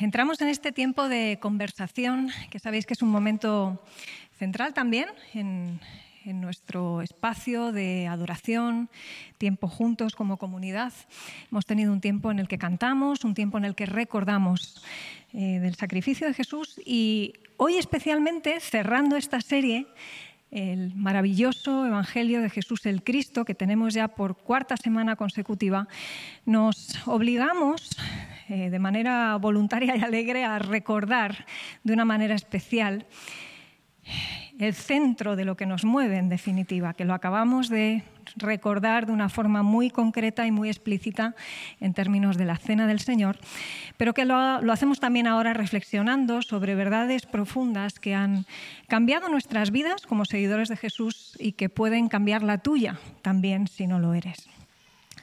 Entramos en este tiempo de conversación, que sabéis que es un momento central también en, nuestro espacio de adoración, tiempo juntos como comunidad. Hemos tenido un tiempo en el que cantamos, un tiempo en el que recordamos eh, del sacrificio de Jesús y hoy especialmente cerrando esta serie el maravilloso Evangelio de Jesús el Cristo, que tenemos ya por cuarta semana consecutiva, nos obligamos eh, de manera voluntaria y alegre a recordar de una manera especial el centro de lo que nos mueve, en definitiva, que lo acabamos de recordar de una forma muy concreta y muy explícita en términos de la cena del Señor, pero que lo, lo, hacemos también ahora reflexionando sobre verdades profundas que han cambiado nuestras vidas como seguidores de Jesús y que pueden cambiar la tuya también si no lo eres.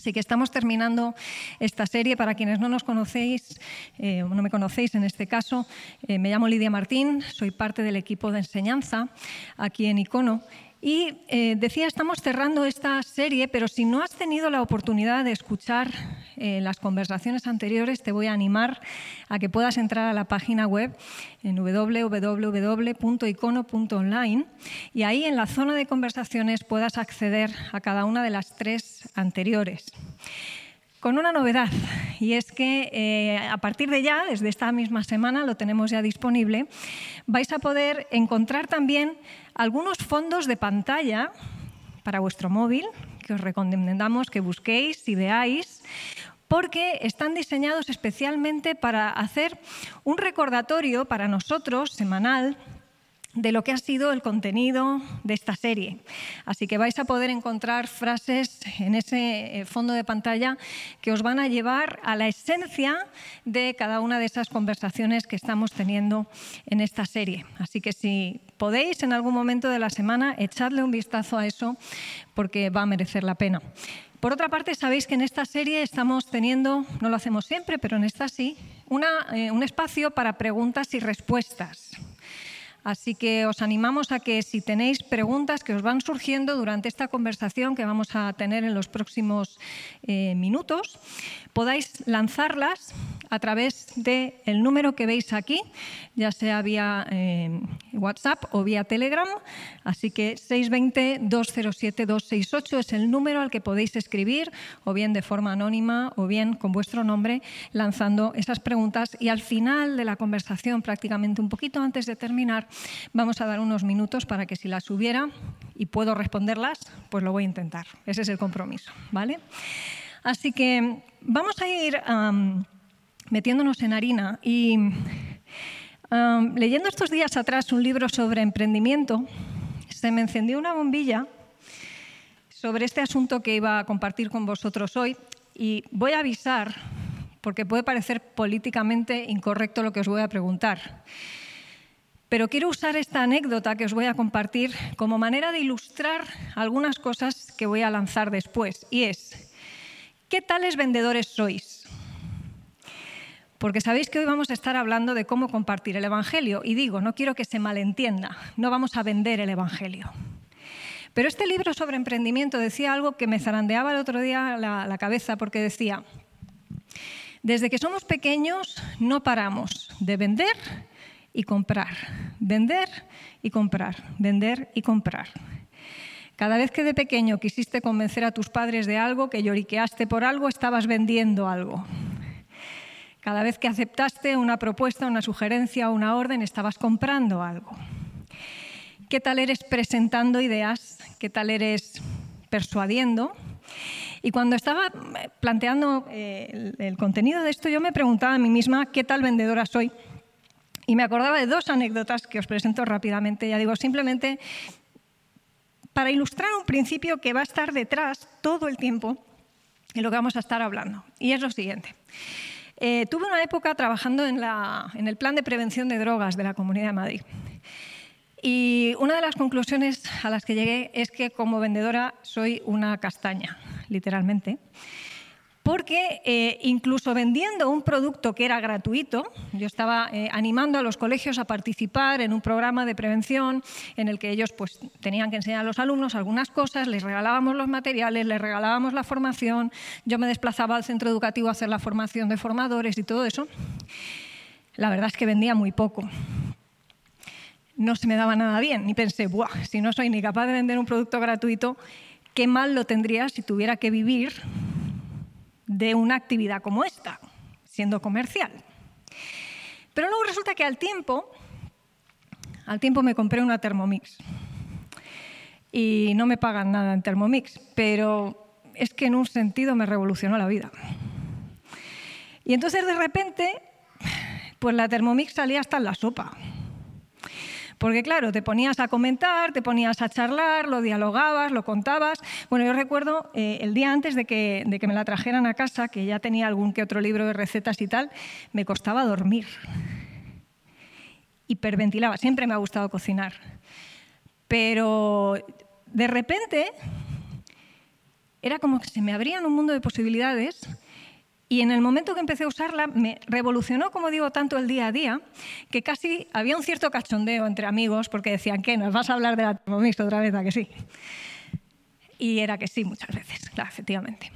Así que estamos terminando esta serie. Para quienes no nos conocéis, eh, no me conocéis en este caso, eh, me llamo Lidia Martín, soy parte del equipo de enseñanza aquí en Icono y eh, decía, estamos cerrando esta serie, pero si no has tenido la oportunidad de escuchar eh, las conversaciones anteriores, te voy a animar a que puedas entrar a la página web en www.icono.online y ahí en la zona de conversaciones puedas acceder a cada una de las tres anteriores. Con una novedad, y es que eh, a partir de ya, desde esta misma semana, lo tenemos ya disponible, vais a poder encontrar también algunos fondos de pantalla para vuestro móvil, que os recomendamos que busquéis y veáis, porque están diseñados especialmente para hacer un recordatorio para nosotros semanal de lo que ha sido el contenido de esta serie. Así que vais a poder encontrar frases en ese eh, fondo de pantalla que os van a llevar a la esencia de cada una de esas conversaciones que estamos teniendo en esta serie. Así que si podéis en algún momento de la semana echadle un vistazo a eso porque va a merecer la pena. Por otra parte, sabéis que en esta serie estamos teniendo, no lo hacemos siempre, pero en esta sí, eh, un espacio para preguntas y respuestas. Así que os animamos a que si tenéis preguntas que os van surgiendo durante esta conversación que vamos a tener en los próximos eh, minutos, podáis lanzarlas a través del número que veis aquí, ya sea vía eh, WhatsApp o vía Telegram. Así que 620-207-268 es el número al que podéis escribir, o bien de forma anónima, o bien con vuestro nombre, lanzando esas preguntas. Y al final de la conversación, prácticamente un poquito antes de terminar, vamos a dar unos minutos para que si las hubiera y puedo responderlas, pues lo voy a intentar. Ese es el compromiso, ¿vale? Así que vamos a ir metiéndonos en harina y leyendo estos días atrás un libro sobre emprendimiento, se me encendió una bombilla sobre este asunto que iba a compartir con vosotros hoy y voy a avisar porque puede parecer políticamente incorrecto lo que os voy a preguntar. Pero quiero usar esta anécdota que os voy a compartir como manera de ilustrar algunas cosas que voy a lanzar después. Y es, ¿Qué tales vendedores sois? Porque sabéis que hoy vamos a estar hablando de cómo compartir el Evangelio. Y digo, no quiero que se malentienda, no vamos a vender el Evangelio. Pero este libro sobre emprendimiento decía algo que me zarandeaba el otro día la, la cabeza, porque decía, desde que somos pequeños no paramos de vender y comprar, vender y comprar, vender y comprar. Cada vez que de pequeño quisiste convencer a tus padres de algo, que lloriqueaste por algo, estabas vendiendo algo. Cada vez que aceptaste una propuesta, una sugerencia o una orden, estabas comprando algo. ¿Qué tal eres presentando ideas? ¿Qué tal eres persuadiendo? Y cuando estaba planteando eh, el, contenido de esto, yo me preguntaba a mí misma qué tal vendedora soy. Y me acordaba de dos anécdotas que os presento rápidamente. Ya digo, simplemente para ilustrar un principio que va a estar detrás todo el tiempo de lo que vamos a estar hablando. Y es lo siguiente. Eh, tuve una época trabajando en, en el plan de prevención de drogas de la Comunidad de Madrid. Y una de las conclusiones a las que llegué es que como vendedora soy una castaña, literalmente porque eh, incluso vendiendo un producto que era gratuito, yo estaba eh, animando a los colegios a participar en un programa de prevención en el que ellos pues, tenían que enseñar a los alumnos algunas cosas, les regalábamos los materiales, les regalábamos la formación, yo me desplazaba al centro educativo a hacer la formación de formadores y todo eso. La verdad es que vendía muy poco. No se me daba nada bien, ni pensé, Buah, si no soy ni capaz de vender un producto gratuito, qué mal lo tendría si tuviera que vivir de una actividad como esta, siendo comercial. Pero luego resulta que al tiempo, al tiempo me compré una Thermomix. Y no me pagan nada en Thermomix, pero es que en un sentido me revolucionó la vida. Y entonces de repente, pues la Thermomix salía hasta en la sopa. Porque claro, te ponías a comentar, te ponías a charlar, lo dialogabas, lo contabas. Bueno, yo recuerdo eh, el día antes de que, de que me la trajeran a casa, que ya tenía algún que otro libro de recetas y tal, me costaba dormir. Hiperventilaba, siempre me ha gustado cocinar. Pero de repente era como que se me abrían un mundo de posibilidades y en el momento que empecé a usarla, me revolucionó, como digo, tanto el día a día, que casi había un cierto cachondeo entre amigos, porque decían, ¿qué? ¿Nos vas a hablar de la Thermomix otra vez? ¿A que sí? Y era que sí, muchas veces, claro, efectivamente.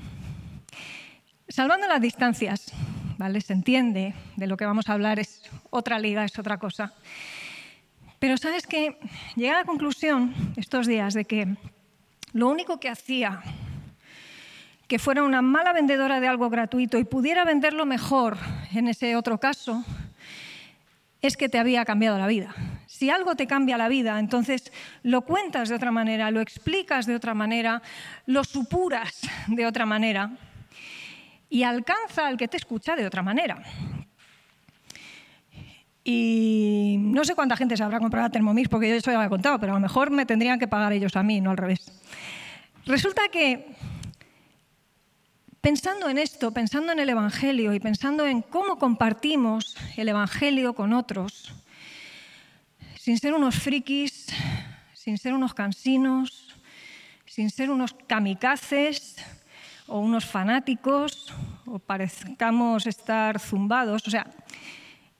Salvando las distancias, ¿vale? Se entiende, de lo que vamos a hablar es otra liga, es otra cosa. Pero sabes que llegué a la conclusión estos días de que lo único que hacía que fuera una mala vendedora de algo gratuito y pudiera venderlo mejor en ese otro caso, es que te había cambiado la vida. Si algo te cambia la vida, entonces lo cuentas de otra manera, lo explicas de otra manera, lo supuras de otra manera y alcanza al que te escucha de otra manera. Y no sé cuánta gente se habrá comprado a Thermomix porque yo eso ya lo he contado, pero a lo mejor me tendrían que pagar ellos a mí, no al revés. Resulta que Pensando en esto, pensando en el Evangelio y pensando en cómo compartimos el Evangelio con otros, sin ser unos frikis, sin ser unos cansinos, sin ser unos kamikazes o unos fanáticos o parezcamos estar zumbados. O sea,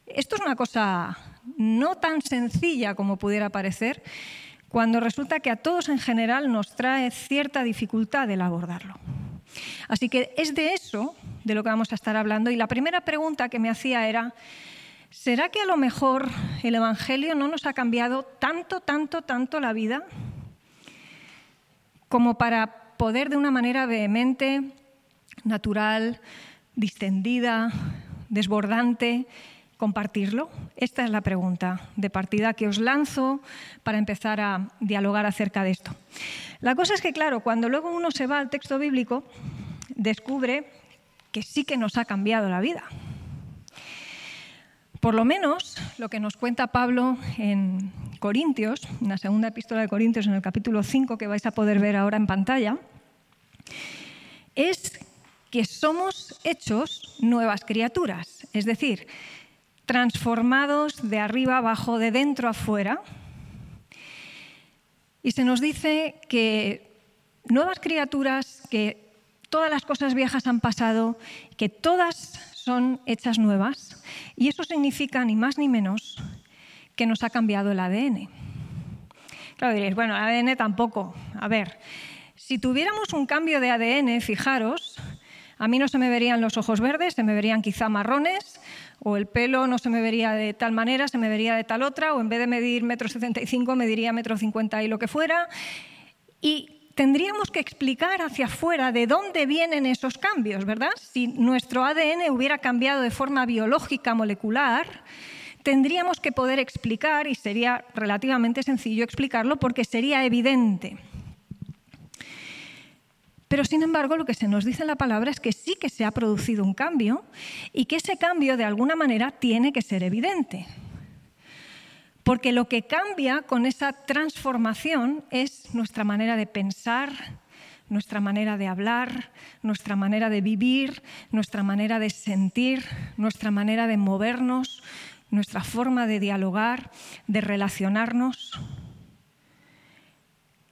esto es una cosa no tan sencilla como pudiera parecer cuando resulta que a todos en general nos trae cierta dificultad el abordarlo. Así que es de eso de lo que vamos a estar hablando. Y la primera pregunta que me hacía era, ¿será que a lo mejor el Evangelio no nos ha cambiado tanto, tanto, tanto la vida como para poder de una manera vehemente, natural, distendida, desbordante, compartirlo? Esta es la pregunta de partida que os lanzo para empezar a dialogar acerca de esto. La cosa es que, claro, cuando luego uno se va al texto bíblico, descubre que sí que nos ha cambiado la vida. Por lo menos lo que nos cuenta Pablo en Corintios, en la segunda epístola de Corintios, en el capítulo 5, que vais a poder ver ahora en pantalla, es que somos hechos nuevas criaturas, es decir, transformados de arriba abajo, de dentro afuera. Y se nos dice que nuevas criaturas, que todas las cosas viejas han pasado, que todas son hechas nuevas, y eso significa ni más ni menos que nos ha cambiado el ADN. Claro, diréis, bueno, el ADN tampoco. A ver, si tuviéramos un cambio de ADN, fijaros, a mí no se me verían los ojos verdes, se me verían quizá marrones, o el pelo no se me vería de tal manera, se me vería de tal otra, o en vez de medir metro setenta y cinco, mediría metro cincuenta y lo que fuera. Y tendríamos que explicar hacia afuera de dónde vienen esos cambios, ¿verdad? Si nuestro ADN hubiera cambiado de forma biológica molecular, tendríamos que poder explicar, y sería relativamente sencillo explicarlo porque sería evidente. Pero sin embargo, lo que se nos dice en la palabra es que sí que se ha producido un cambio y que ese cambio de alguna manera tiene que ser evidente. Porque lo que cambia con esa transformación es nuestra manera de pensar, nuestra manera de hablar, nuestra manera de vivir, nuestra manera de sentir, nuestra manera de movernos, nuestra forma de dialogar, de relacionarnos.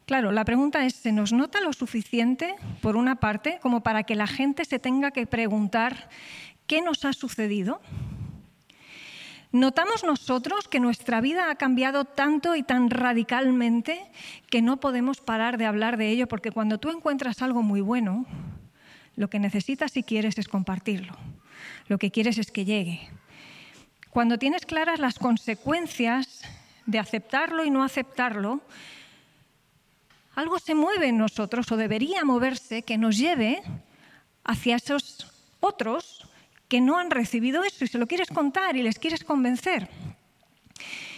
Claro, la pregunta es, ¿se nos nota lo suficiente, por una parte, como para que la gente se tenga que preguntar qué nos ha sucedido? ¿Notamos nosotros que nuestra vida ha cambiado tanto y tan radicalmente que no podemos parar de hablar de ello? Porque cuando tú encuentras algo muy bueno, lo que necesitas si quieres es compartirlo. Lo que quieres es que llegue. Cuando tienes claras las consecuencias de aceptarlo y no aceptarlo, algo se mueve en nosotros o debería moverse que nos lleve hacia esos otros que no han recibido eso y se lo quieres contar y les quieres convencer.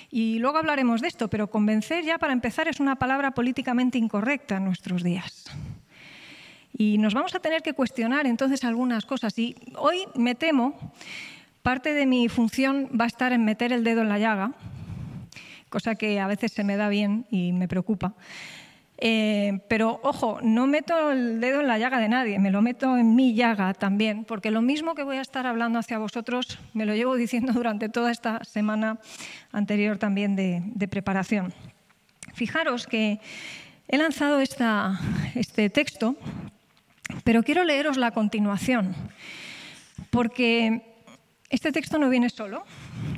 Y luego hablaremos de esto, pero convencer ya para empezar es una palabra políticamente incorrecta en nuestros días. Y nos vamos a tener que cuestionar entonces algunas cosas. Y hoy me temo, parte de mi función va a estar en meter el dedo en la llaga, cosa que a veces se me da bien y me preocupa. Eh, pero ojo, no meto el dedo en la llaga de nadie, me lo meto en mi llaga también, porque lo mismo que voy a estar hablando hacia vosotros, me lo llevo diciendo durante toda esta semana anterior también de, preparación. Fijaros que he lanzado este texto, pero quiero leeros la continuación, porque este texto no viene solo,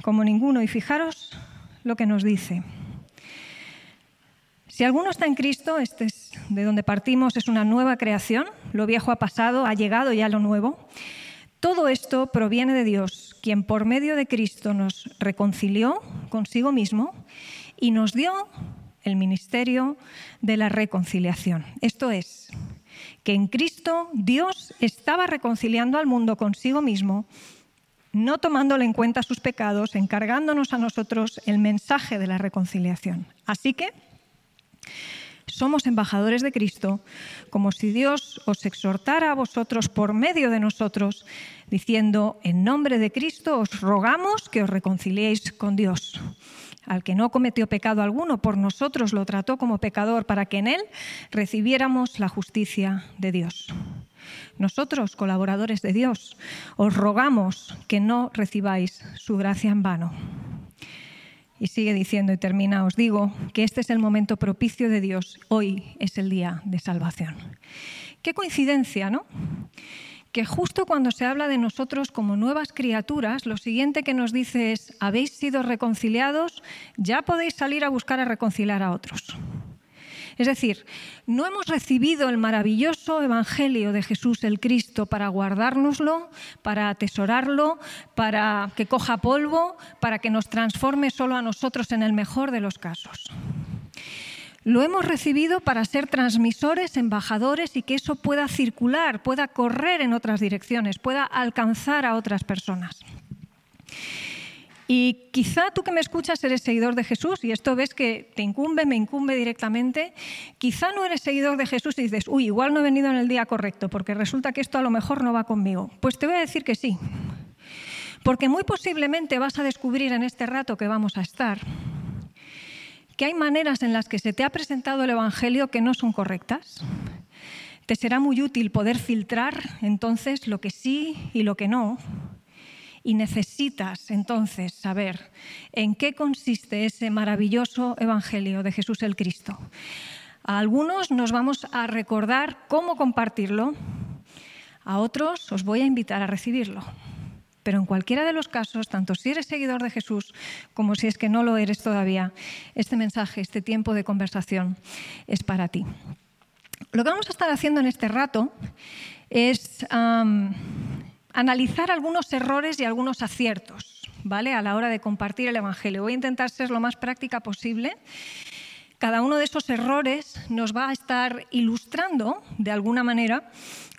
como ninguno, y fijaros lo que nos dice. Si alguno está en Cristo, este es de donde partimos, es una nueva creación, lo viejo ha pasado, ha llegado ya lo nuevo. Todo esto proviene de Dios, quien por medio de Cristo nos reconcilió consigo mismo y nos dio el ministerio de la reconciliación. Esto es, que en Cristo Dios estaba reconciliando al mundo consigo mismo, no tomándole en cuenta sus pecados, encargándonos a nosotros el mensaje de la reconciliación. Así que somos embajadores de Cristo, como si Dios os exhortara a vosotros por medio de nosotros, diciendo, en nombre de Cristo os rogamos que os reconciliéis con Dios. Al que no cometió pecado alguno, por nosotros lo trató como pecador, para que en él recibiéramos la justicia de Dios. Nosotros, colaboradores de Dios, os rogamos que no recibáis su gracia en vano. Y sigue diciendo y termina, os digo que este es el momento propicio de Dios, hoy es el día de salvación. Qué coincidencia, ¿no? Que justo cuando se habla de nosotros como nuevas criaturas, lo siguiente que nos dice es, habéis sido reconciliados, ya podéis salir a buscar a reconciliar a otros. Es decir, no hemos recibido el maravilloso Evangelio de Jesús el Cristo para guardárnoslo, para atesorarlo, para que coja polvo, para que nos transforme solo a nosotros en el mejor de los casos. Lo hemos recibido para ser transmisores, embajadores y que eso pueda circular, pueda correr en otras direcciones, pueda alcanzar a otras personas. Y quizá tú que me escuchas eres seguidor de Jesús y esto ves que te incumbe, me incumbe directamente. Quizá no eres seguidor de Jesús y dices, uy, igual no he venido en el día correcto porque resulta que esto a lo mejor no va conmigo. Pues te voy a decir que sí. Porque muy posiblemente vas a descubrir en este rato que vamos a estar que hay maneras en las que se te ha presentado el Evangelio que no son correctas. Te será muy útil poder filtrar entonces lo que sí y lo que no y necesitas entonces saber en qué consiste ese maravilloso Evangelio de Jesús el Cristo. A algunos nos vamos a recordar cómo compartirlo, a otros os voy a invitar a recibirlo. Pero en cualquiera de los casos, tanto si eres seguidor de Jesús como si es que no lo eres todavía, este mensaje, este tiempo de conversación es para ti. Lo que vamos a estar haciendo en este rato es analizar algunos errores y algunos aciertos ¿vale? a la hora de compartir el Evangelio. Voy a intentar ser lo más práctica posible. Cada uno de esos errores nos va a estar ilustrando, de alguna manera,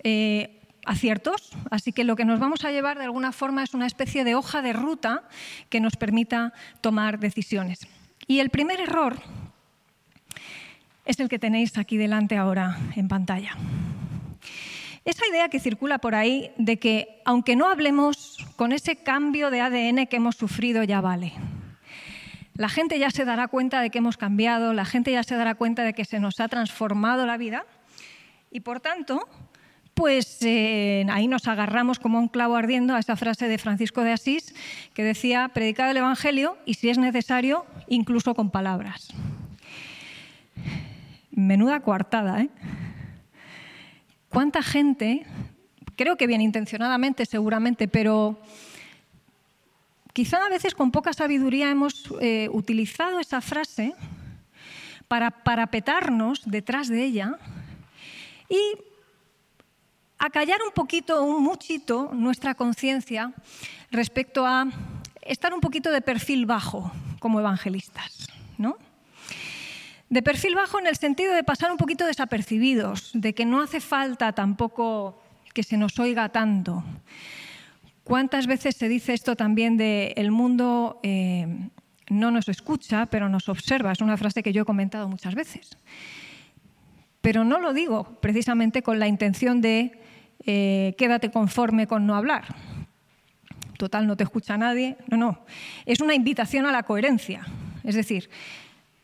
eh, aciertos, así que lo que nos vamos a llevar de alguna forma es una especie de hoja de ruta que nos permita tomar decisiones. Y el primer error es el que tenéis aquí delante ahora en pantalla. Esa idea que circula por ahí de que aunque no hablemos, con ese cambio de ADN que hemos sufrido ya vale. La gente ya se dará cuenta de que hemos cambiado, la gente ya se dará cuenta de que se nos ha transformado la vida Y por tanto, pues eh, ahí nos agarramos como un clavo ardiendo a esa frase de Francisco de Asís que decía, predicad el Evangelio y si es necesario, incluso con palabras. Menuda coartada, ¿eh? ¿Cuánta gente, creo que bien intencionadamente seguramente, pero quizá a veces con poca sabiduría hemos eh, utilizado esa frase para parapetarnos detrás de ella y acallar un poquito, un muchito, nuestra conciencia respecto a estar un poquito de perfil bajo como evangelistas, ¿no? De perfil bajo en el sentido de pasar un poquito desapercibidos, de que no hace falta tampoco que se nos oiga tanto. ¿Cuántas veces se dice esto también de el mundo eh, no nos escucha, pero nos observa? Es una frase que yo he comentado muchas veces. Pero no lo digo precisamente con la intención de eh, quédate conforme con no hablar. Total, no te escucha nadie. No, no. Es una invitación a la coherencia. Es decir,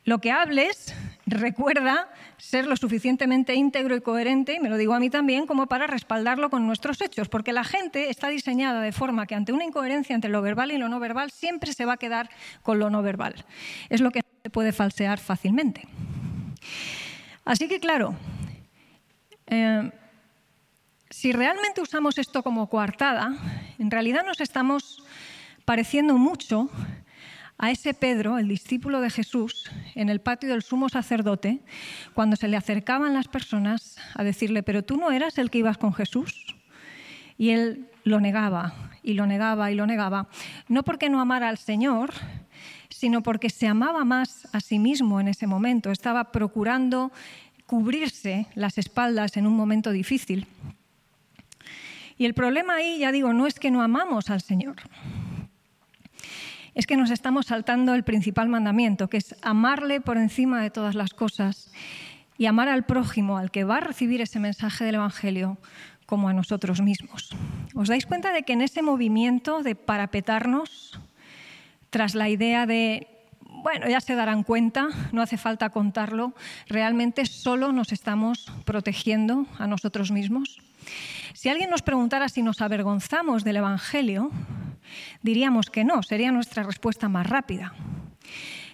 lo que hables recuerda ser lo suficientemente íntegro y coherente, y me lo digo a mí también, como para respaldarlo con nuestros hechos, porque la gente está diseñada de forma que ante una incoherencia entre lo verbal y lo no verbal siempre se va a quedar con lo no verbal. Es lo que se puede falsear fácilmente. Así que claro, eh, si realmente usamos esto como coartada, en realidad nos estamos pareciendo mucho a ese Pedro, el discípulo de Jesús, en el patio del sumo sacerdote, cuando se le acercaban las personas a decirle, pero tú no eras el que ibas con Jesús. Y él lo negaba y lo negaba y lo negaba, no porque no amara al Señor, sino porque se amaba más a sí mismo en ese momento, estaba procurando cubrirse las espaldas en un momento difícil. Y el problema ahí, ya digo, no es que no amamos al Señor, es que nos estamos saltando el principal mandamiento, que es amarle por encima de todas las cosas y amar al prójimo, al que va a recibir ese mensaje del Evangelio, como a nosotros mismos. ¿Os dais cuenta de que en ese movimiento de parapetarnos, tras la idea de, bueno, ya se darán cuenta, no hace falta contarlo, realmente solo nos estamos protegiendo a nosotros mismos? Si alguien nos preguntara si nos avergonzamos del Evangelio, diríamos que no, sería nuestra respuesta más rápida.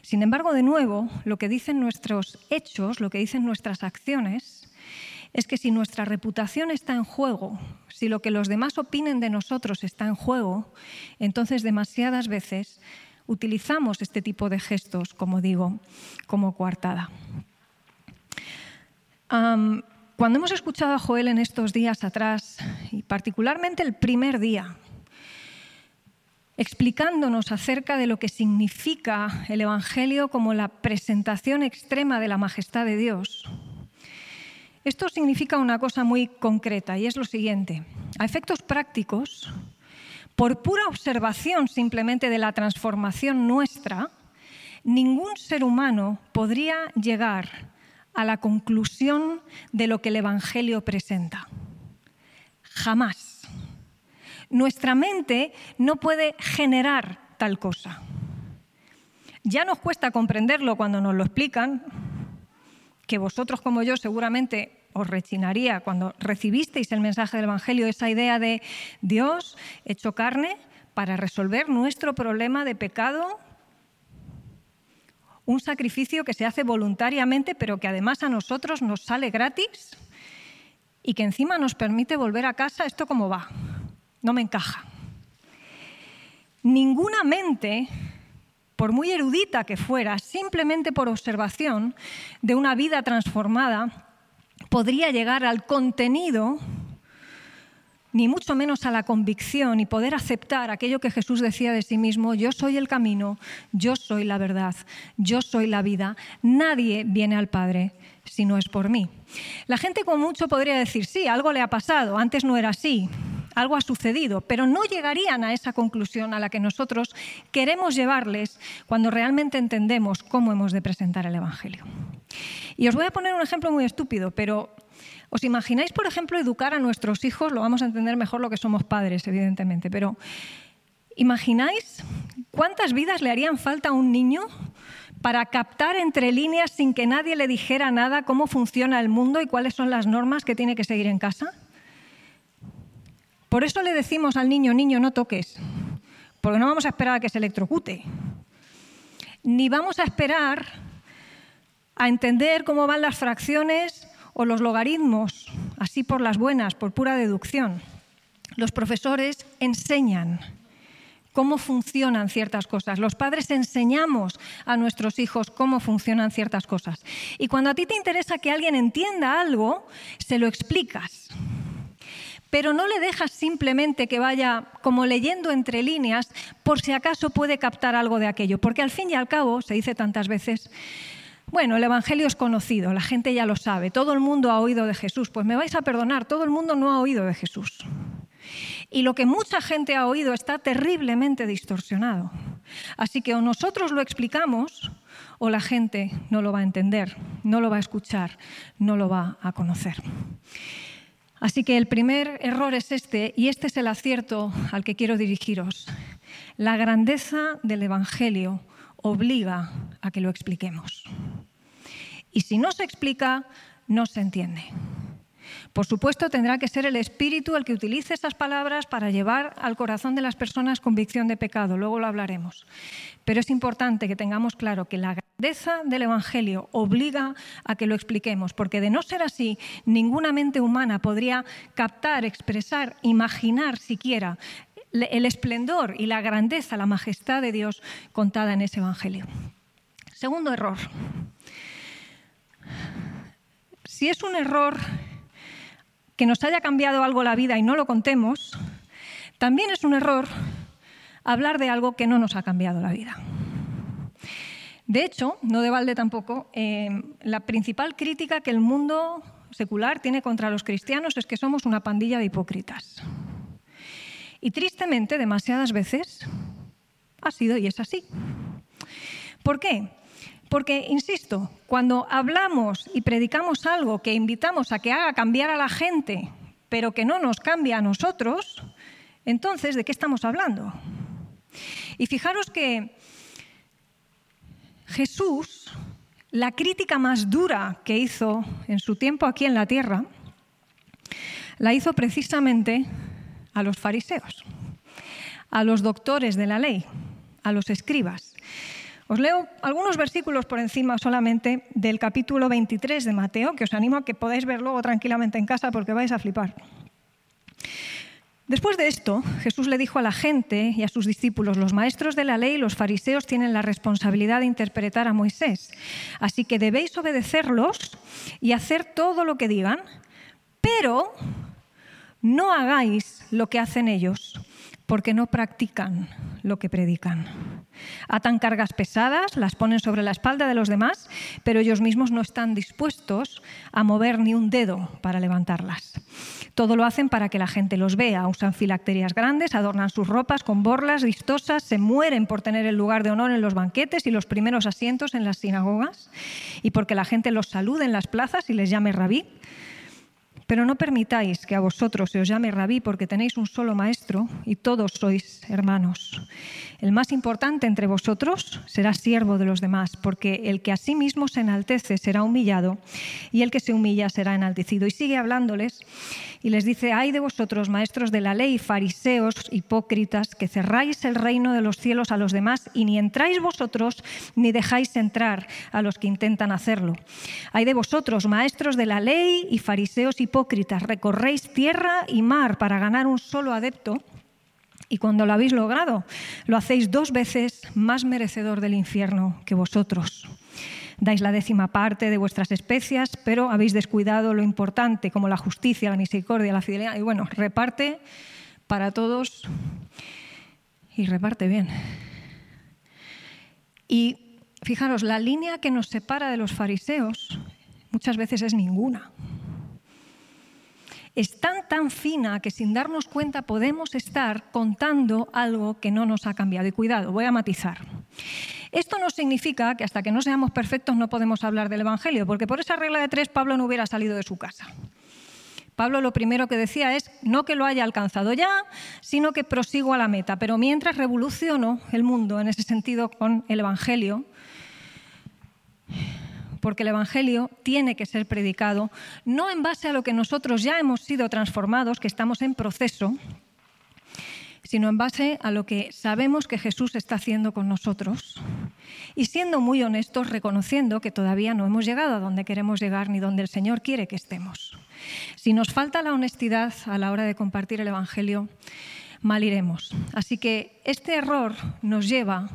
Sin embargo, de nuevo, lo que dicen nuestros hechos, lo que dicen nuestras acciones, es que si nuestra reputación está en juego, si lo que los demás opinen de nosotros está en juego, entonces demasiadas veces utilizamos este tipo de gestos, como digo, como coartada. Cuando hemos escuchado a Joel en estos días atrás, y particularmente el primer día, explicándonos acerca de lo que significa el Evangelio como la presentación extrema de la majestad de Dios, esto significa una cosa muy concreta y es lo siguiente. A efectos prácticos, por pura observación simplemente de la transformación nuestra, ningún ser humano podría llegar a la conclusión de lo que el Evangelio presenta. Jamás. Nuestra mente no puede generar tal cosa. Ya nos cuesta comprenderlo cuando nos lo explican, que vosotros como yo seguramente os rechinaría cuando recibisteis el mensaje del Evangelio, esa idea de Dios hecho carne para resolver nuestro problema de pecado un sacrificio que se hace voluntariamente, pero que además a nosotros nos sale gratis y que encima nos permite volver a casa, ¿esto cómo va? No me encaja. Ninguna mente, por muy erudita que fuera, simplemente por observación de una vida transformada, podría llegar al contenido ni mucho menos a la convicción y poder aceptar aquello que Jesús decía de sí mismo, yo soy el camino, yo soy la verdad, yo soy la vida, nadie viene al Padre si no es por mí. La gente con mucho podría decir, sí, algo le ha pasado, antes no era así, algo ha sucedido, pero no llegarían a esa conclusión a la que nosotros queremos llevarles cuando realmente entendemos cómo hemos de presentar el Evangelio. Y os voy a poner un ejemplo muy estúpido, pero ¿Os imagináis, por ejemplo, educar a nuestros hijos? Lo vamos a entender mejor lo que somos padres, evidentemente, pero ¿imagináis cuántas vidas le harían falta a un niño para captar entre líneas sin que nadie le dijera nada cómo funciona el mundo y cuáles son las normas que tiene que seguir en casa? Por eso le decimos al niño, niño, no toques, porque no vamos a esperar a que se electrocute, ni vamos a esperar a entender cómo van las fracciones o los logaritmos, así por las buenas, por pura deducción. Los profesores enseñan cómo funcionan ciertas cosas. Los padres enseñamos a nuestros hijos cómo funcionan ciertas cosas. Y cuando a ti te interesa que alguien entienda algo, se lo explicas. Pero no le dejas simplemente que vaya como leyendo entre líneas por si acaso puede captar algo de aquello. Porque al fin y al cabo, se dice tantas veces, bueno, el Evangelio es conocido, la gente ya lo sabe, todo el mundo ha oído de Jesús. Pues me vais a perdonar, todo el mundo no ha oído de Jesús. Y lo que mucha gente ha oído está terriblemente distorsionado. Así que o nosotros lo explicamos o la gente no lo va a entender, no lo va a escuchar, no lo va a conocer. Así que el primer error es este, y este es el acierto al que quiero dirigiros. La grandeza del Evangelio obliga que lo expliquemos. Y si no se explica, no se entiende. Por supuesto, tendrá que ser el Espíritu el que utilice estas palabras para llevar al corazón de las personas convicción de pecado. Luego lo hablaremos. Pero es importante que tengamos claro que la grandeza del Evangelio obliga a que lo expliquemos, porque de no ser así, ninguna mente humana podría captar, expresar, imaginar siquiera el esplendor y la grandeza, la majestad de Dios contada en ese Evangelio. Segundo error. Si es un error que nos haya cambiado algo la vida y no lo contemos, también es un error hablar de algo que no nos ha cambiado la vida. De hecho, no de balde tampoco, eh, la principal crítica que el mundo secular tiene contra los cristianos es que somos una pandilla de hipócritas. Y tristemente, demasiadas veces, ha sido y es así. ¿Por qué? Porque, insisto, cuando hablamos y predicamos algo que invitamos a que haga cambiar a la gente, pero que no nos cambia a nosotros, entonces, ¿de qué estamos hablando? Y fijaros que Jesús, la crítica más dura que hizo en su tiempo aquí en la tierra, la hizo precisamente a los fariseos, a los doctores de la ley, a los escribas. Os leo algunos versículos por encima solamente del capítulo 23 de Mateo, que os animo a que podáis ver luego tranquilamente en casa porque vais a flipar. Después de esto, Jesús le dijo a la gente y a sus discípulos, los maestros de la ley y los fariseos tienen la responsabilidad de interpretar a Moisés, así que debéis obedecerlos y hacer todo lo que digan, pero no hagáis lo que hacen ellos, porque no practican lo que predican. Atan cargas pesadas, las ponen sobre la espalda de los demás, pero ellos mismos no están dispuestos a mover ni un dedo para levantarlas. Todo lo hacen para que la gente los vea. Usan filacterias grandes, adornan sus ropas con borlas vistosas, se mueren por tener el lugar de honor en los banquetes y los primeros asientos en las sinagogas, y porque la gente los salude en las plazas y les llame rabí. Pero no permitáis que a vosotros se os llame rabí porque tenéis un solo maestro y todos sois hermanos. El más importante entre vosotros será siervo de los demás, porque el que a sí mismo se enaltece será humillado y el que se humilla será enaltecido. Y sigue hablándoles y les dice, ay de vosotros, maestros de la ley, fariseos, hipócritas, que cerráis el reino de los cielos a los demás y ni entráis vosotros ni dejáis entrar a los que intentan hacerlo. Ay de vosotros, maestros de la ley y fariseos hipócritas, recorréis tierra y mar para ganar un solo adepto y cuando lo habéis logrado, lo hacéis dos veces más merecedor del infierno que vosotros. Dais la décima parte de vuestras especias, pero habéis descuidado lo importante, como la justicia, la misericordia, la fidelidad. Y bueno, reparte para todos y reparte bien. Y fijaros, la línea que nos separa de los fariseos muchas veces es ninguna es tan, fina que sin darnos cuenta podemos estar contando algo que no nos ha cambiado. Y cuidado, voy a matizar. Esto no significa que hasta que no seamos perfectos no podemos hablar del Evangelio, porque por esa regla de tres Pablo no hubiera salido de su casa. Pablo lo primero que decía es no que lo haya alcanzado ya, sino que prosigo a la meta. Pero mientras revoluciono el mundo en ese sentido con el Evangelio, porque el Evangelio tiene que ser predicado no en base a lo que nosotros ya hemos sido transformados, que estamos en proceso, sino en base a lo que sabemos que Jesús está haciendo con nosotros y siendo muy honestos, reconociendo que todavía no hemos llegado a donde queremos llegar ni donde el Señor quiere que estemos. Si nos falta la honestidad a la hora de compartir el Evangelio, mal iremos. Así que este error nos lleva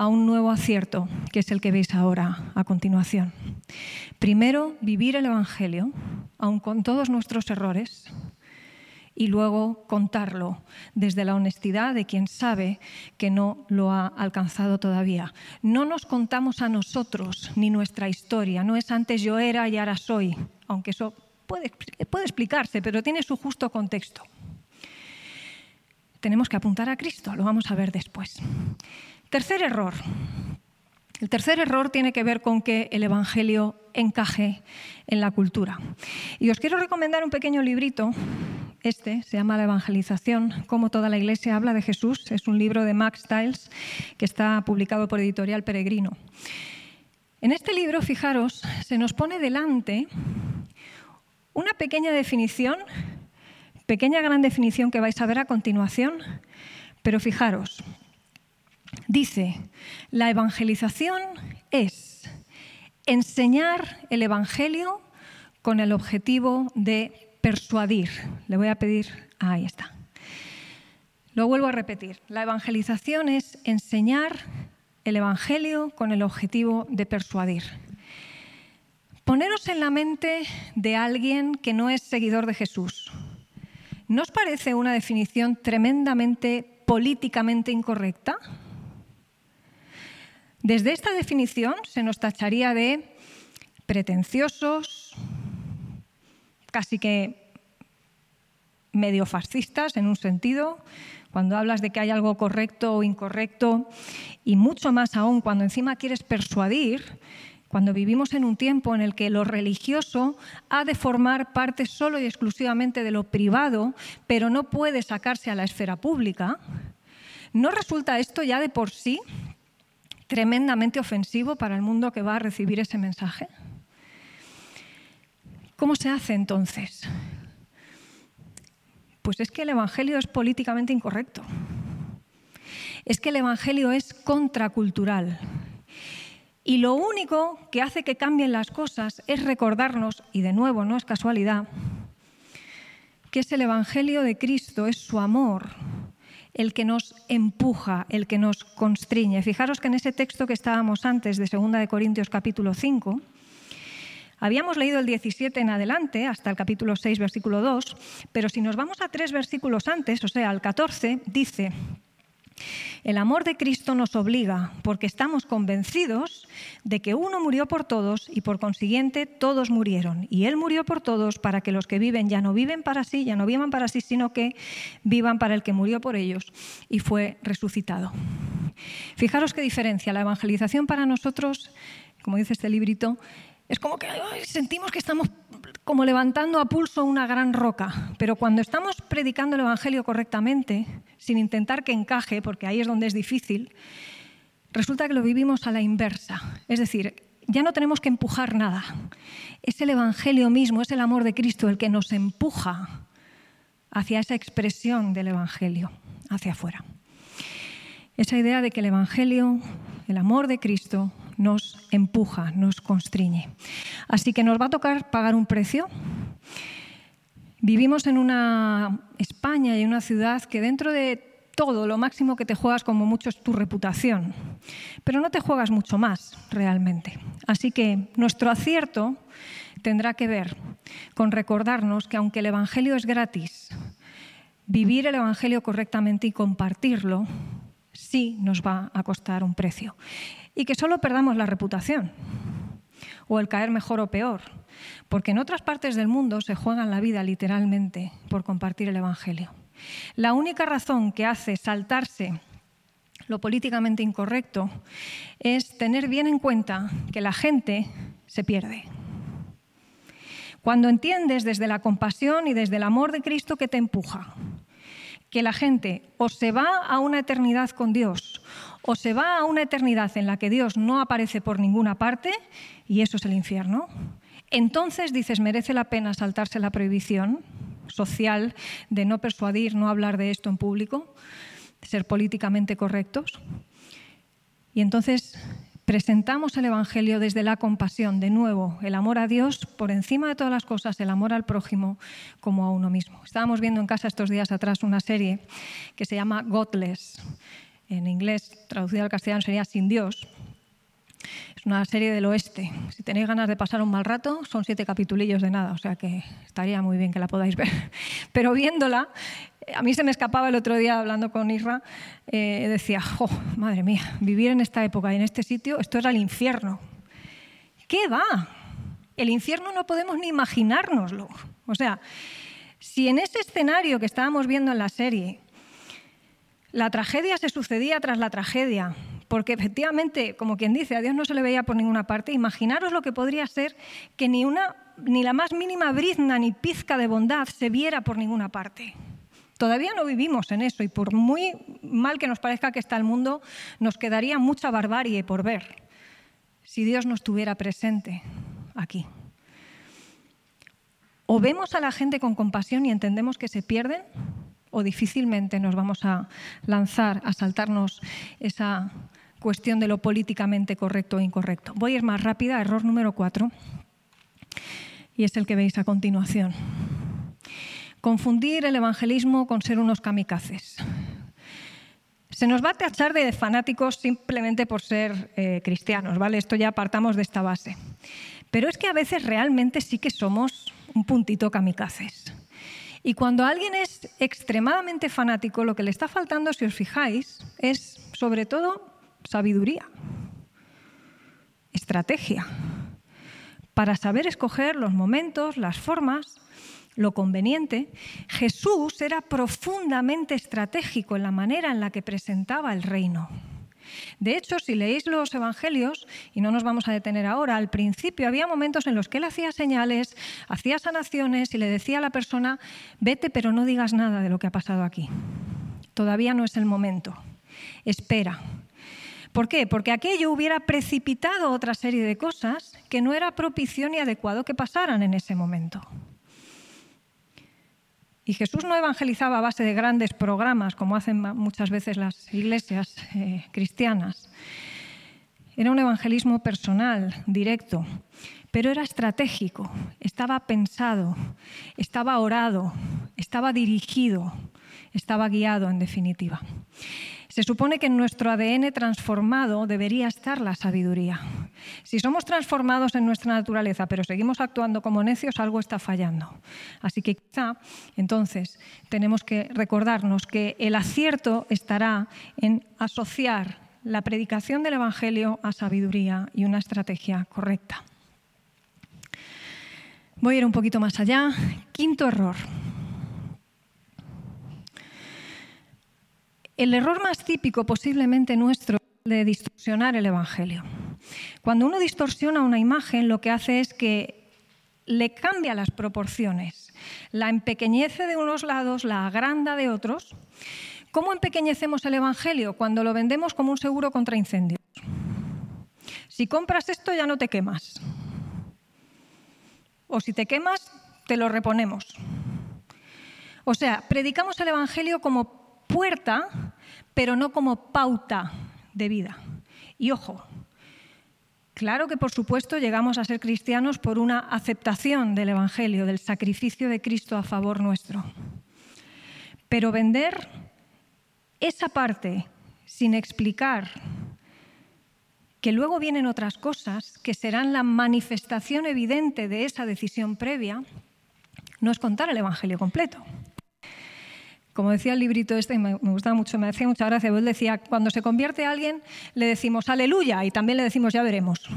a un nuevo acierto, que es el que veis ahora a continuación. Primero, vivir el Evangelio, aun con todos nuestros errores, y luego contarlo desde la honestidad de quien sabe que no lo ha alcanzado todavía. No nos contamos a nosotros ni nuestra historia, no es antes yo era y ahora soy, aunque eso puede, explicarse, pero tiene su justo contexto. Tenemos que apuntar a Cristo, lo vamos a ver después. Tercer error. El tercer error tiene que ver con que el Evangelio encaje en la cultura. Y os quiero recomendar un pequeño librito este se llama La Evangelización, cómo toda la Iglesia habla de Jesús. Es un libro de Max Stiles que está publicado por Editorial Peregrino. En este libro, fijaros, se nos pone delante una pequeña definición, pequeña gran definición que vais a ver a continuación, pero fijaros, dice, la evangelización es enseñar el Evangelio con el objetivo de persuadir. Le voy a pedir, ahí está. Lo vuelvo a repetir. La evangelización es enseñar el Evangelio con el objetivo de persuadir. Poneros en la mente de alguien que no es seguidor de Jesús. ¿No os parece una definición tremendamente políticamente incorrecta? Desde esta definición se nos tacharía de pretenciosos, casi que medio fascistas en un sentido, cuando hablas de que hay algo correcto o incorrecto, y mucho más aún cuando encima quieres persuadir, cuando vivimos en un tiempo en el que lo religioso ha de formar parte solo y exclusivamente de lo privado, pero no puede sacarse a la esfera pública, ¿no resulta esto ya de por sí tremendamente ofensivo para el mundo que va a recibir ese mensaje? ¿Cómo se hace entonces? Pues es que el Evangelio es políticamente incorrecto. Es que el Evangelio es contracultural. Y lo único que hace que cambien las cosas es recordarnos, y de nuevo no es casualidad, que es el Evangelio de Cristo, es su amor, el que nos empuja, el que nos constriñe. Fijaros que en ese texto que estábamos antes de 2 de Corintios capítulo 5, Habíamos leído el 17 en adelante, hasta el capítulo 6, versículo 2, pero si nos vamos a tres versículos antes, o sea, al 14, dice, el amor de Cristo nos obliga porque estamos convencidos de que uno murió por todos y por consiguiente todos murieron. Y Él murió por todos para que los que viven ya no viven para sí, ya no vivan para sí, sino que vivan para el que murió por ellos y fue resucitado. Fijaros qué diferencia. La evangelización para nosotros, como dice este librito, es como que sentimos que estamos como levantando a pulso una gran roca, pero cuando estamos predicando el Evangelio correctamente, sin intentar que encaje, porque ahí es donde es difícil, resulta que lo vivimos a la inversa. Es decir, ya no tenemos que empujar nada. Es el Evangelio mismo, es el amor de Cristo el que nos empuja hacia esa expresión del Evangelio, hacia afuera. Esa idea de que el Evangelio, el amor de Cristo, nos empuja, nos constriñe. Así que nos va a tocar pagar un precio. Vivimos en una España y en una ciudad que dentro de todo, lo máximo que te juegas como mucho es tu reputación, pero no te juegas mucho más realmente. Así que nuestro acierto tendrá que ver con recordarnos que aunque el Evangelio es gratis, vivir el Evangelio correctamente y compartirlo sí nos va a costar un precio y que solo perdamos la reputación o el caer mejor o peor, porque en otras partes del mundo se juegan la vida literalmente por compartir el Evangelio. La única razón que hace saltarse lo políticamente incorrecto es tener bien en cuenta que la gente se pierde. Cuando entiendes desde la compasión y desde el amor de Cristo que te empuja, que la gente o se va a una eternidad con Dios o se va a una eternidad en la que Dios no aparece por ninguna parte, y eso es el infierno. Entonces dices, merece la pena saltarse la prohibición social de no persuadir, no hablar de esto en público, de ser políticamente correctos. Y entonces presentamos el Evangelio desde la compasión, de nuevo, el amor a Dios por encima de todas las cosas, el amor al prójimo como a uno mismo. Estábamos viendo en casa estos días atrás una serie que se llama Godless. En inglés, traducida al castellano, sería Sin Dios. Es una serie del oeste. Si tenéis ganas de pasar un mal rato, son siete capitulillos de nada, o sea que estaría muy bien que la podáis ver. Pero viéndola, a mí se me escapaba el otro día hablando con Isra, eh, decía, oh, madre mía, vivir en esta época y en este sitio, esto era el infierno. ¿Qué va? El infierno no podemos ni imaginárnoslo. O sea, si en ese escenario que estábamos viendo en la serie, la tragedia se sucedía tras la tragedia, porque efectivamente, como quien dice, a Dios no se le veía por ninguna parte, imaginaros lo que podría ser que ni, una, ni la más mínima brizna ni pizca de bondad se viera por ninguna parte. Todavía no vivimos en eso y por muy mal que nos parezca que está el mundo, nos quedaría mucha barbarie por ver si Dios no estuviera presente aquí. O vemos a la gente con compasión y entendemos que se pierden, o difícilmente nos vamos a lanzar a saltarnos esa cuestión de lo políticamente correcto o incorrecto. Voy a ir más rápida, error número cuatro, y es el que veis a continuación. Confundir el evangelismo con ser unos kamikazes. Se nos va a tachar de fanáticos simplemente por ser eh, cristianos, ¿vale? Esto ya partamos de esta base. Pero es que a veces realmente sí que somos un puntito kamikazes. Y cuando alguien es extremadamente fanático, lo que le está faltando, si os fijáis, es sobre todo sabiduría, estrategia, para saber escoger los momentos, las formas, lo conveniente. Jesús era profundamente estratégico en la manera en la que presentaba el reino. De hecho, si leéis los evangelios, y no nos vamos a detener ahora, al principio había momentos en los que él hacía señales, hacía sanaciones y le decía a la persona, vete pero no digas nada de lo que ha pasado aquí. Todavía no es el momento. Espera, ¿Por qué? Porque aquello hubiera precipitado otra serie de cosas que no era propicio ni adecuado que pasaran en ese momento. Y Jesús no evangelizaba a base de grandes programas, como hacen muchas veces las iglesias eh, cristianas. Era un evangelismo personal, directo, pero era estratégico, estaba pensado, estaba orado, estaba dirigido, estaba guiado en definitiva. Se supone que en nuestro ADN transformado debería estar la sabiduría. Si somos transformados en nuestra naturaleza, pero seguimos actuando como necios, algo está fallando. Así que quizá entonces tenemos que recordarnos que el acierto estará en asociar la predicación del Evangelio a sabiduría y una estrategia correcta. Voy a ir un poquito más allá. Quinto error. El error más típico posiblemente nuestro de distorsionar el Evangelio. Cuando uno distorsiona una imagen, lo que hace es que le cambia las proporciones, la empequeñece de unos lados, la agranda de otros. ¿Cómo empequeñecemos el Evangelio? Cuando lo vendemos como un seguro contra incendios. Si compras esto ya no te quemas. O si te quemas, te lo reponemos. O sea, predicamos el Evangelio como puerta, pero no como pauta de vida. Y ojo, claro que por supuesto llegamos a ser cristianos por una aceptación del Evangelio, del sacrificio de Cristo a favor nuestro. Pero vender esa parte sin explicar que luego vienen otras cosas que serán la manifestación evidente de esa decisión previa, no es contar el Evangelio completo como decía el librito este, me, gustaba mucho, me hacía mucha gracia, él decía, cuando se convierte alguien le decimos aleluya y también le decimos ya veremos.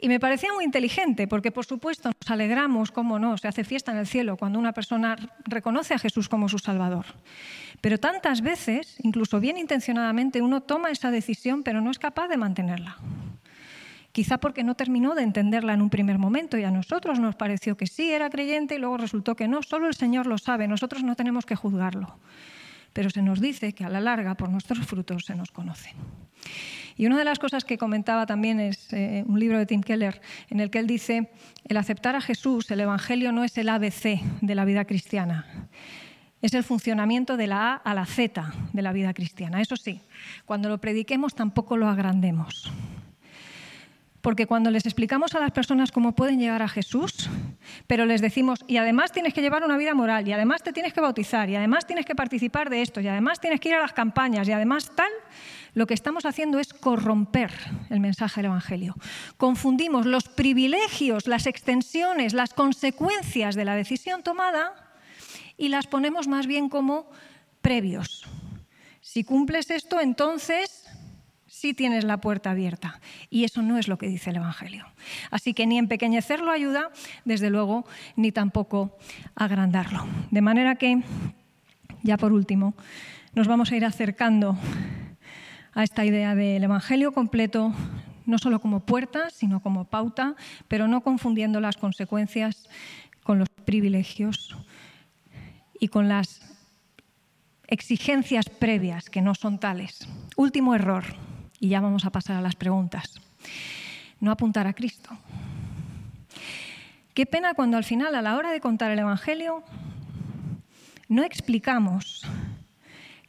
Y me parecía muy inteligente, porque por supuesto nos alegramos, cómo no, se hace fiesta en el cielo cuando una persona reconoce a Jesús como su Salvador. Pero tantas veces, incluso bien intencionadamente, uno toma esa decisión pero no es capaz de mantenerla quizá porque no terminó de entenderla en un primer momento y a nosotros nos pareció que sí era creyente y luego resultó que no, solo el Señor lo sabe, nosotros no tenemos que juzgarlo. pero se nos dice que a la larga por nuestros frutos se nos conoce. Y una de las cosas que comentaba también es eh, un libro de Tim Keller en el que él dice, el aceptar a Jesús, el Evangelio no es el ABC de la vida cristiana, es el funcionamiento de la A a la Z de la vida cristiana. Eso sí, cuando lo prediquemos tampoco lo agrandemos. Porque cuando les explicamos a las personas cómo pueden llegar a Jesús, pero les decimos, y además tienes que llevar una vida moral, y además te tienes que bautizar, y además tienes que participar de esto, y además tienes que ir a las campañas, y además tal, lo que estamos haciendo es corromper el mensaje del Evangelio. Confundimos los privilegios, las extensiones, las consecuencias de la decisión tomada y las ponemos más bien como previos. Si cumples esto, entonces sí tienes la puerta abierta. Y eso no es lo que dice el Evangelio. Así que ni empequeñecerlo ayuda, desde luego, ni tampoco agrandarlo. De manera que, ya por último, nos vamos a ir acercando a esta idea del Evangelio completo, no solo como puerta, sino como pauta, pero no confundiendo las consecuencias con los privilegios y con las exigencias previas que no son tales. Último error. Y ya vamos a pasar a las preguntas. No apuntar a Cristo. Qué pena cuando al final, a la hora de contar el Evangelio, no explicamos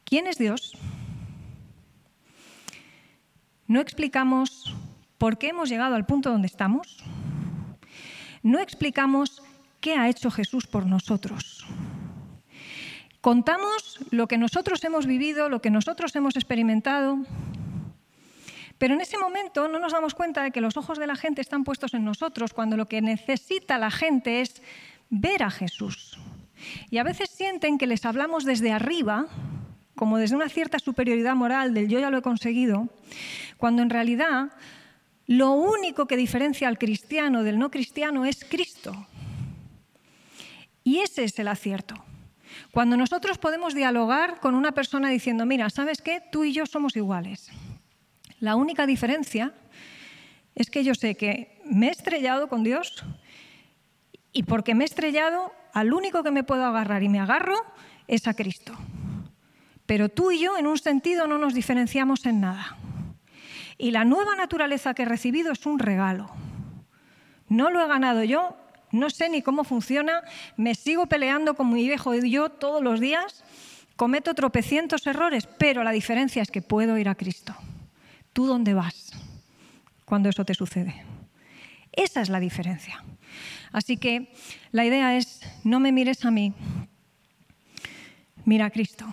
quién es Dios, no explicamos por qué hemos llegado al punto donde estamos, no explicamos qué ha hecho Jesús por nosotros. Contamos lo que nosotros hemos vivido, lo que nosotros hemos experimentado, pero en ese momento no nos damos cuenta de que los ojos de la gente están puestos en nosotros cuando lo que necesita la gente es ver a Jesús. Y a veces sienten que les hablamos desde arriba, como desde una cierta superioridad moral del yo ya lo he conseguido, cuando en realidad lo único que diferencia al cristiano del no cristiano es Cristo. Y ese es el acierto. Cuando nosotros podemos dialogar con una persona diciendo, mira, ¿sabes qué? Tú y yo somos iguales. La única diferencia es que yo sé que me he estrellado con Dios y porque me he estrellado, al único que me puedo agarrar y me agarro es a Cristo. Pero tú y yo, en un sentido, no nos diferenciamos en nada. Y la nueva naturaleza que he recibido es un regalo. No lo he ganado yo, no sé ni cómo funciona, me sigo peleando con mi viejo yo todos los días, cometo tropecientos errores, pero la diferencia es que puedo ir a Cristo. ¿Tú dónde vas cuando eso te sucede? Esa es la diferencia. Así que la idea es, no me mires a mí, mira a Cristo.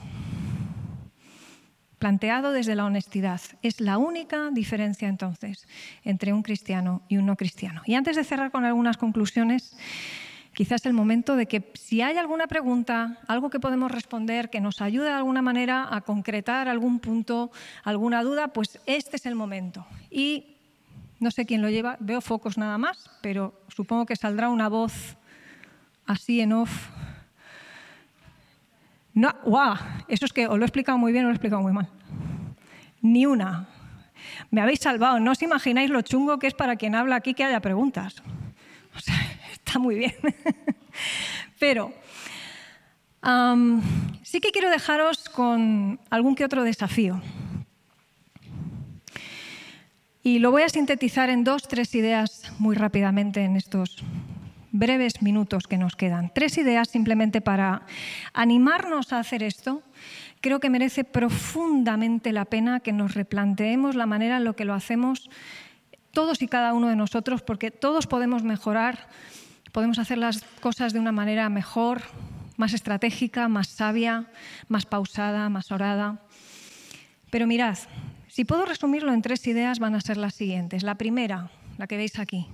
Planteado desde la honestidad. Es la única diferencia entonces entre un cristiano y un no cristiano. Y antes de cerrar con algunas conclusiones, quizás el momento de que si hay alguna pregunta, algo que podemos responder, que nos ayude de alguna manera a concretar algún punto, alguna duda, pues este es el momento. Y no sé quién lo lleva, veo focos nada más, pero supongo que saldrá una voz así en off. No, ¡Wow! Eso es que o lo he explicado muy bien o lo he explicado muy mal. Ni una. Me habéis salvado. No os imagináis lo chungo que es para quien habla aquí que haya preguntas. O sea, está muy bien. Pero sí que quiero dejaros con algún que otro desafío. Y lo voy a sintetizar en dos, tres ideas muy rápidamente en estos breves minutos que nos quedan. Tres ideas simplemente para animarnos a hacer esto. Creo que merece profundamente la pena que nos replanteemos la manera en la que lo hacemos todos y cada uno de nosotros, porque todos podemos mejorar podemos hacer las cosas de una manera mejor, más estratégica, más sabia, más pausada, más orada. Pero mirad, si puedo resumirlo en tres ideas, van a ser las siguientes. La primera, la que veis aquí.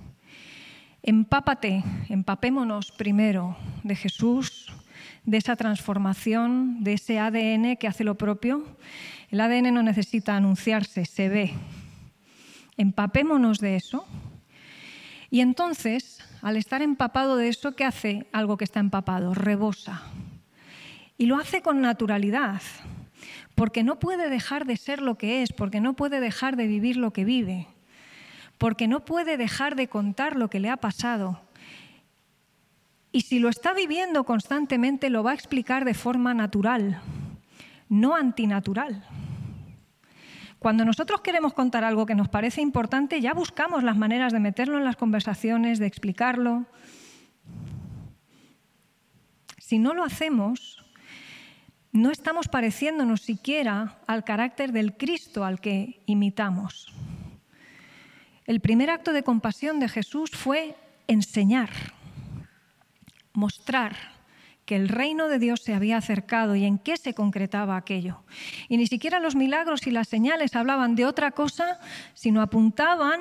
Empápate, empapémonos primero de Jesús, de esa transformación, de ese ADN que hace lo propio. El ADN no necesita anunciarse, se ve. Empapémonos de eso. Y entonces al estar empapado de eso, ¿qué hace algo que está empapado? Rebosa. Y lo hace con naturalidad, porque no puede dejar de ser lo que es, porque no puede dejar de vivir lo que vive, porque no puede dejar de contar lo que le ha pasado. Y si lo está viviendo constantemente, lo va a explicar de forma natural. no antinatural. Cuando nosotros queremos contar algo que nos parece importante, ya buscamos las maneras de meterlo en las conversaciones, de explicarlo. Si no lo hacemos, no estamos pareciéndonos siquiera al carácter del Cristo al que imitamos. El primer acto de compasión de Jesús fue enseñar, mostrar que el reino de Dios se había acercado y en qué se concretaba aquello. Y ni siquiera los milagros y las señales hablaban de otra cosa, sino apuntaban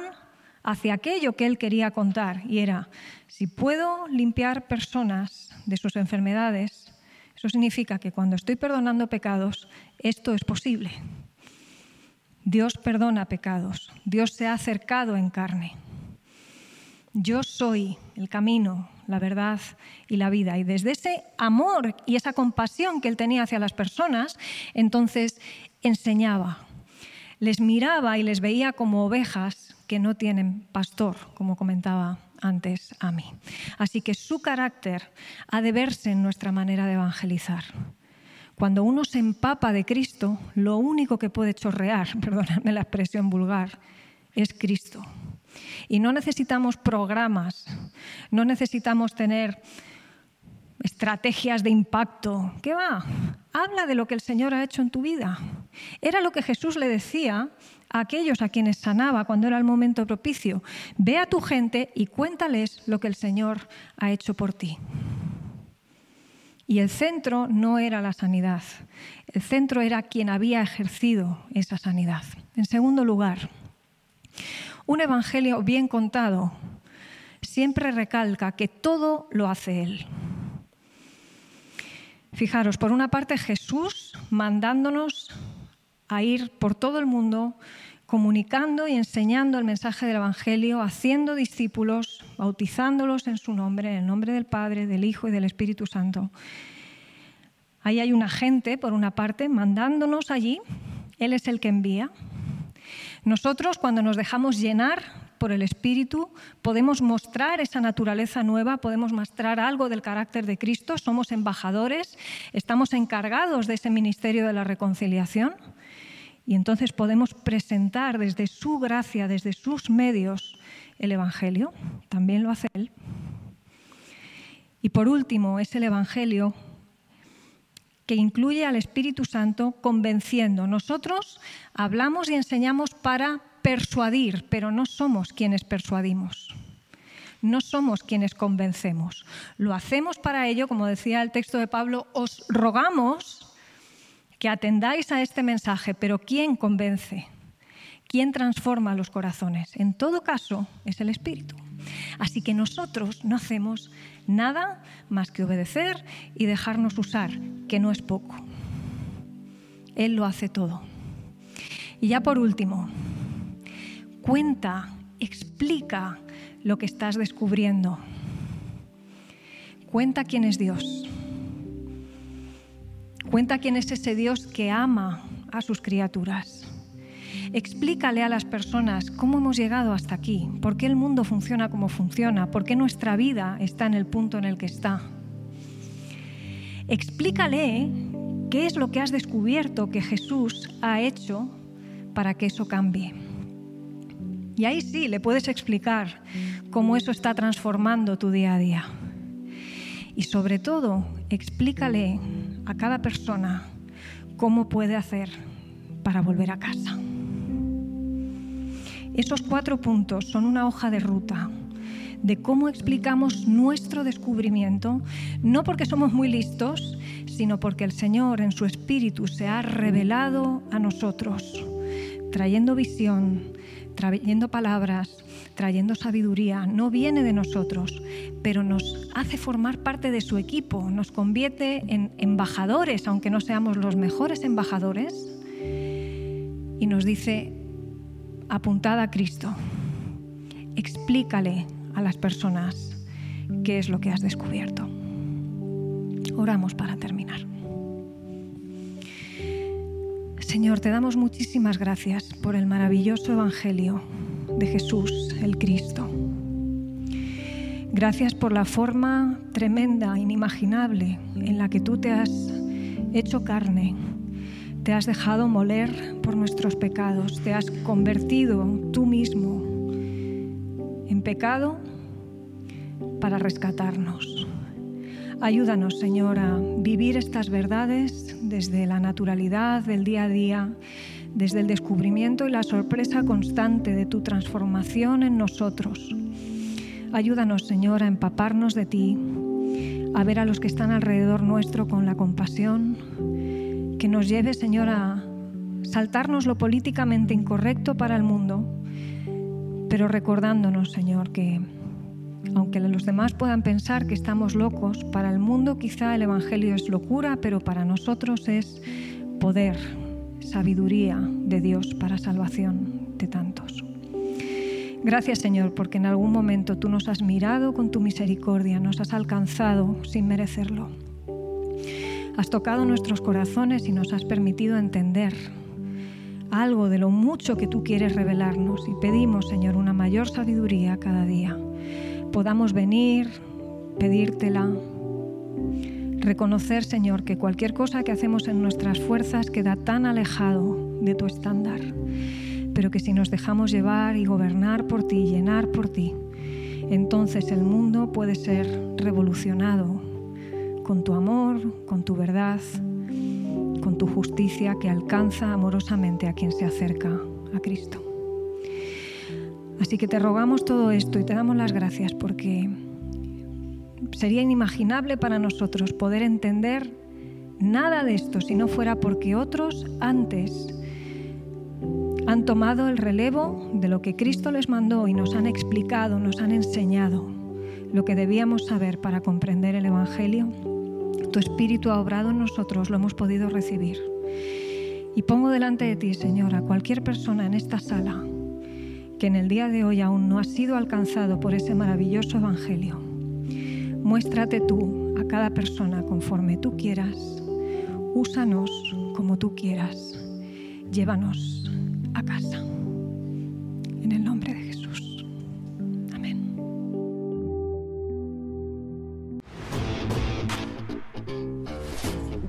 hacia aquello que él quería contar. Y era, si puedo limpiar personas de sus enfermedades, eso significa que cuando estoy perdonando pecados, esto es posible. Dios perdona pecados, Dios se ha acercado en carne. Yo soy el camino, la verdad y la vida. Y desde ese amor y esa compasión que él tenía hacia las personas, entonces enseñaba. Les miraba y les veía como ovejas que no tienen pastor, como comentaba antes a mí. Así que su carácter ha de verse en nuestra manera de evangelizar. Cuando uno se empapa de Cristo, lo único que puede chorrear, perdóname la expresión vulgar, es Cristo. Y no necesitamos programas, no necesitamos tener estrategias de impacto. ¿Qué va? Habla de lo que el Señor ha hecho en tu vida. Era lo que Jesús le decía a aquellos a quienes sanaba cuando era el momento propicio. Ve a tu gente y cuéntales lo que el Señor ha hecho por ti. Y el centro no era la sanidad, el centro era quien había ejercido esa sanidad. En segundo lugar, un evangelio bien contado siempre recalca que todo lo hace Él. Fijaros, por una parte Jesús mandándonos a ir por todo el mundo comunicando y enseñando el mensaje del Evangelio, haciendo discípulos, bautizándolos en su nombre, en el nombre del Padre, del Hijo y del Espíritu Santo. Ahí hay un agente, por una parte, mandándonos allí. Él es el que envía. Nosotros, cuando nos dejamos llenar por el Espíritu, podemos mostrar esa naturaleza nueva, podemos mostrar algo del carácter de Cristo, somos embajadores, estamos encargados de ese ministerio de la reconciliación y entonces podemos presentar desde su gracia, desde sus medios, el Evangelio. También lo hace Él. Y por último, es el Evangelio que incluye al Espíritu Santo convenciendo. Nosotros hablamos y enseñamos para persuadir, pero no somos quienes persuadimos. No somos quienes convencemos. Lo hacemos para ello, como decía el texto de Pablo, os rogamos que atendáis a este mensaje, pero ¿quién convence? ¿Quién transforma los corazones? En todo caso, es el Espíritu. Así que nosotros no hacemos nada más que obedecer y dejarnos usar, que no es poco. Él lo hace todo. Y ya por último, cuenta, explica lo que estás descubriendo. Cuenta quién es Dios. Cuenta quién es ese Dios que ama a sus criaturas. Explícale a las personas cómo hemos llegado hasta aquí, por qué el mundo funciona como funciona, por qué nuestra vida está en el punto en el que está. Explícale qué es lo que has descubierto que Jesús ha hecho para que eso cambie. Y ahí sí le puedes explicar cómo eso está transformando tu día a día. Y sobre todo, explícale a cada persona cómo puede hacer para volver a casa. Esos cuatro puntos son una hoja de ruta de cómo explicamos nuestro descubrimiento, no porque somos muy listos, sino porque el Señor en su Espíritu se ha revelado a nosotros, trayendo visión, trayendo palabras, trayendo sabiduría. No viene de nosotros, pero nos hace formar parte de su equipo, nos convierte en embajadores, aunque no seamos los mejores embajadores, y nos dice, apuntada a Cristo. Explícale a las personas qué es lo que has descubierto. Oramos para terminar. Señor, te damos muchísimas gracias por el maravilloso Evangelio de Jesús, el Cristo. Gracias por la forma tremenda, inimaginable, en la que tú te has hecho carne te has dejado moler por nuestros pecados, te has convertido tú mismo en pecado para rescatarnos. Ayúdanos, Señor, a vivir estas verdades desde la naturalidad del día a día, desde el descubrimiento y la sorpresa constante de tu transformación en nosotros. Ayúdanos, Señor, a empaparnos de ti, a ver a los que están alrededor nuestro con la compasión, que nos lleve, Señor, a saltarnos lo políticamente incorrecto para el mundo, pero recordándonos, Señor, que aunque los demás puedan pensar que estamos locos, para el mundo quizá el Evangelio es locura, pero para nosotros es poder, sabiduría de Dios para salvación de tantos. Gracias Señor, porque en algún momento tú nos has mirado con tu misericordia, nos has alcanzado sin merecerlo. Has tocado nuestros corazones y nos has permitido entender algo de lo mucho que tú quieres revelarnos y pedimos, Señor, una mayor sabiduría cada día. Podamos venir, pedírtela, reconocer, Señor, que cualquier cosa que hacemos en nuestras fuerzas queda tan alejado de tu estándar, pero que si nos dejamos llevar y gobernar por ti, llenar por ti, entonces el mundo puede ser revolucionado con tu amor, con tu verdad, con tu justicia que alcanza amorosamente a quien se acerca a Cristo. Así que te rogamos todo esto y te damos las gracias porque sería inimaginable para nosotros poder entender nada de esto si no fuera porque otros antes han tomado el relevo de lo que Cristo les mandó y nos han explicado, nos han enseñado lo que debíamos saber para comprender el Evangelio tu Espíritu ha obrado en nosotros, lo hemos podido recibir. Y pongo delante de ti, Señor, a cualquier persona en esta sala que en el día de hoy aún no ha sido alcanzado por ese maravilloso Evangelio. Muéstrate tú a cada persona conforme tú quieras. Úsanos como tú quieras. Llévanos a casa.